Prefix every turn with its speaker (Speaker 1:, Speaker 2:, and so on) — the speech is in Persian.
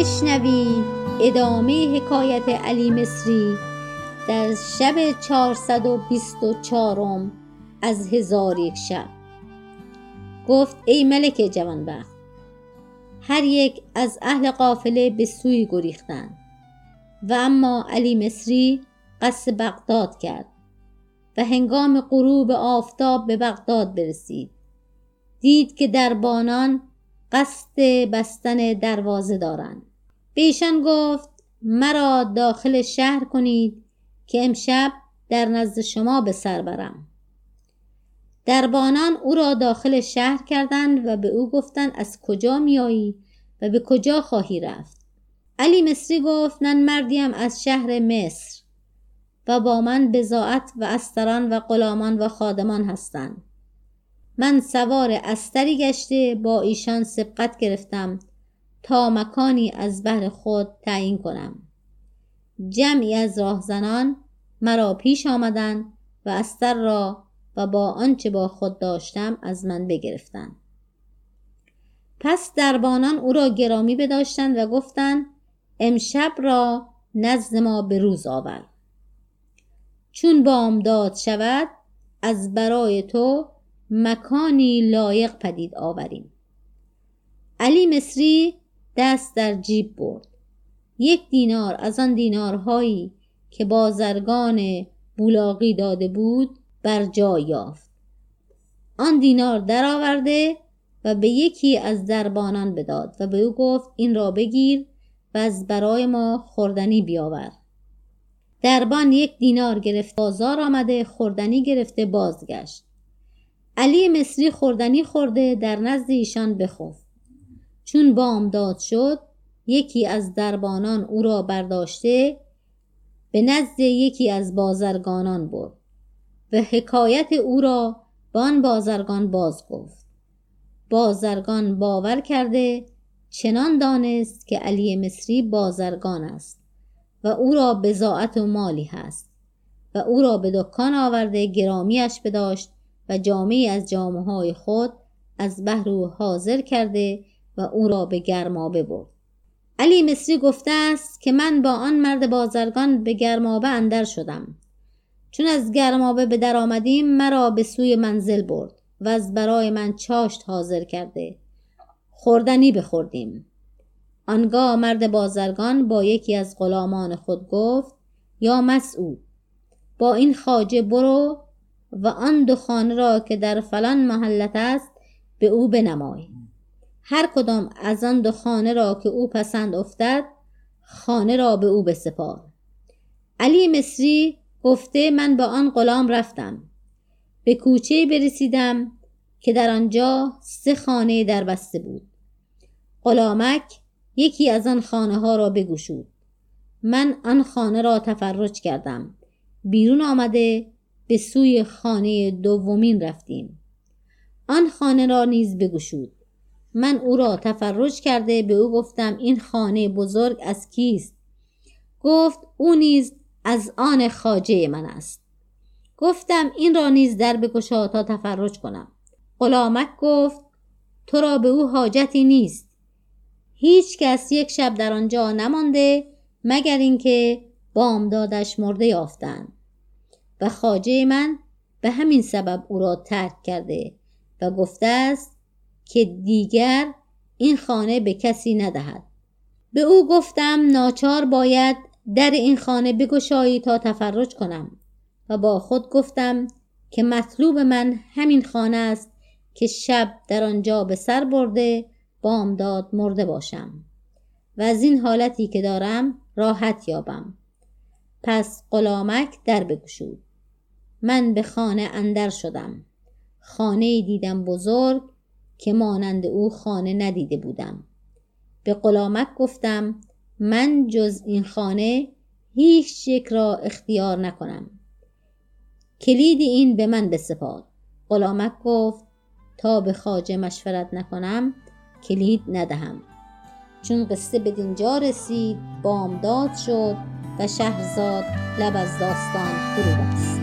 Speaker 1: بشنوید ادامه حکایت علی مصری در شب 424 از هزار یک شب. گفت ای ملک جوانبخت هر یک از اهل قافله به سوی گریختند و اما علی مصری قصد بغداد کرد و هنگام غروب آفتاب به بغداد برسید. دید که دربانان قصد بستن دروازه دارند. به گفت مرا داخل شهر کنید که امشب در نزد شما به سر برم. دربانان او را داخل شهر کردند و به او گفتند از کجا میایی و به کجا خواهی رفت؟ علی مصری گفت من مردیم از شهر مصر و با من بزاعت و استران و غلامان و خادمان هستند. من سوار استری گشته با ایشان سبقت گرفتم تا مکانی از بهر خود تعیین کنم. جمعی از راهزنان مرا پیش آمدند و استر را و با آنچه با خود داشتم از من بگرفتند. پس دربانان او را گرامی بداشتند و گفتند امشب را نزد ما به روز آور. چون بامداد شود از برای تو مکانی لایق پدید آوریم. علی مصری دست در جیب برد. یک دینار از آن دینارهایی که بازرگان بولاقی داده بود بر جای یافت. آن دینار درآورده و به یکی از دربانان بداد و به او گفت این را بگیر و از برای ما خوردنی بیاور. دربان یک دینار گرفت بازار آمده خوردنی گرفته بازگشت. علی مصری خوردنی خورده در نزد ایشان بخفت. چون بامداد شد یکی از دربانان او را برداشته به نزد یکی از بازرگانان برد و حکایت او را به آن بازرگان باز گفت. بازرگان باور کرده چنان دانست که علی مصری بازرگان است و او را بزاعت و مالی هست و او را به دکان آورده گرامیش بداشت و جامعی از جامعه های خود از بهر حاضر کرده و او را به گرمابه برد علی مصری گفته است که من با آن مرد بازرگان به گرمابه اندر شدم. چون از گرمابه به در آمدیم مرا به سوی منزل برد و از برای من چاشت حاضر کرده. خوردنی بخوردیم. آنگاه مرد بازرگان با یکی از غلامان خود گفت یا مسعود با این خاجه برو و آن دو خانه را که در فلان محلت است به او بنمای. هر کدام از آن دو خانه را که او پسند افتد خانه را به او بسپار. علی مصری گفته من با آن غلام رفتم. به کوچه برسیدم که در آنجا سه خانه در بسته بود. غلامک یکی از آن خانه ها را بگوشود من آن خانه را تفرج کردم. بیرون آمده به سوی خانه دومین رفتیم. آن خانه را نیز بگشود. من او را تفرج کرده به او گفتم این خانه بزرگ از کیست؟ گفت او نیز از آن خاجه من است. گفتم این را نیز در بگشا تا تفرج کنم. غلامک گفت تو را به او حاجتی نیست. هیچ کس یک شب در آنجا نمانده مگر اینکه بامدادش مرده یافتند. و خاجه من به همین سبب او را ترک کرده و گفته است که دیگر این خانه به کسی ندهد. به او گفتم ناچار باید در این خانه بگشایی تا تفرج کنم. و با خود گفتم که مطلوب من همین خانه است که شب در آنجا به سر برده بامداد مرده باشم. و از این حالتی که دارم راحت یابم. پس غلامک در بگشود. من به خانه اندر شدم. خانه دیدم بزرگ که مانند او خانه ندیده بودم. به غلامک گفتم من جز این خانه هیچ یک را اختیار نکنم. کلید این به من بسپار. غلامک گفت تا به خاجه مشورت نکنم کلید ندهم. چون قصه به دینجا رسید بامداد شد و شهرزاد لب از داستان فرو بست.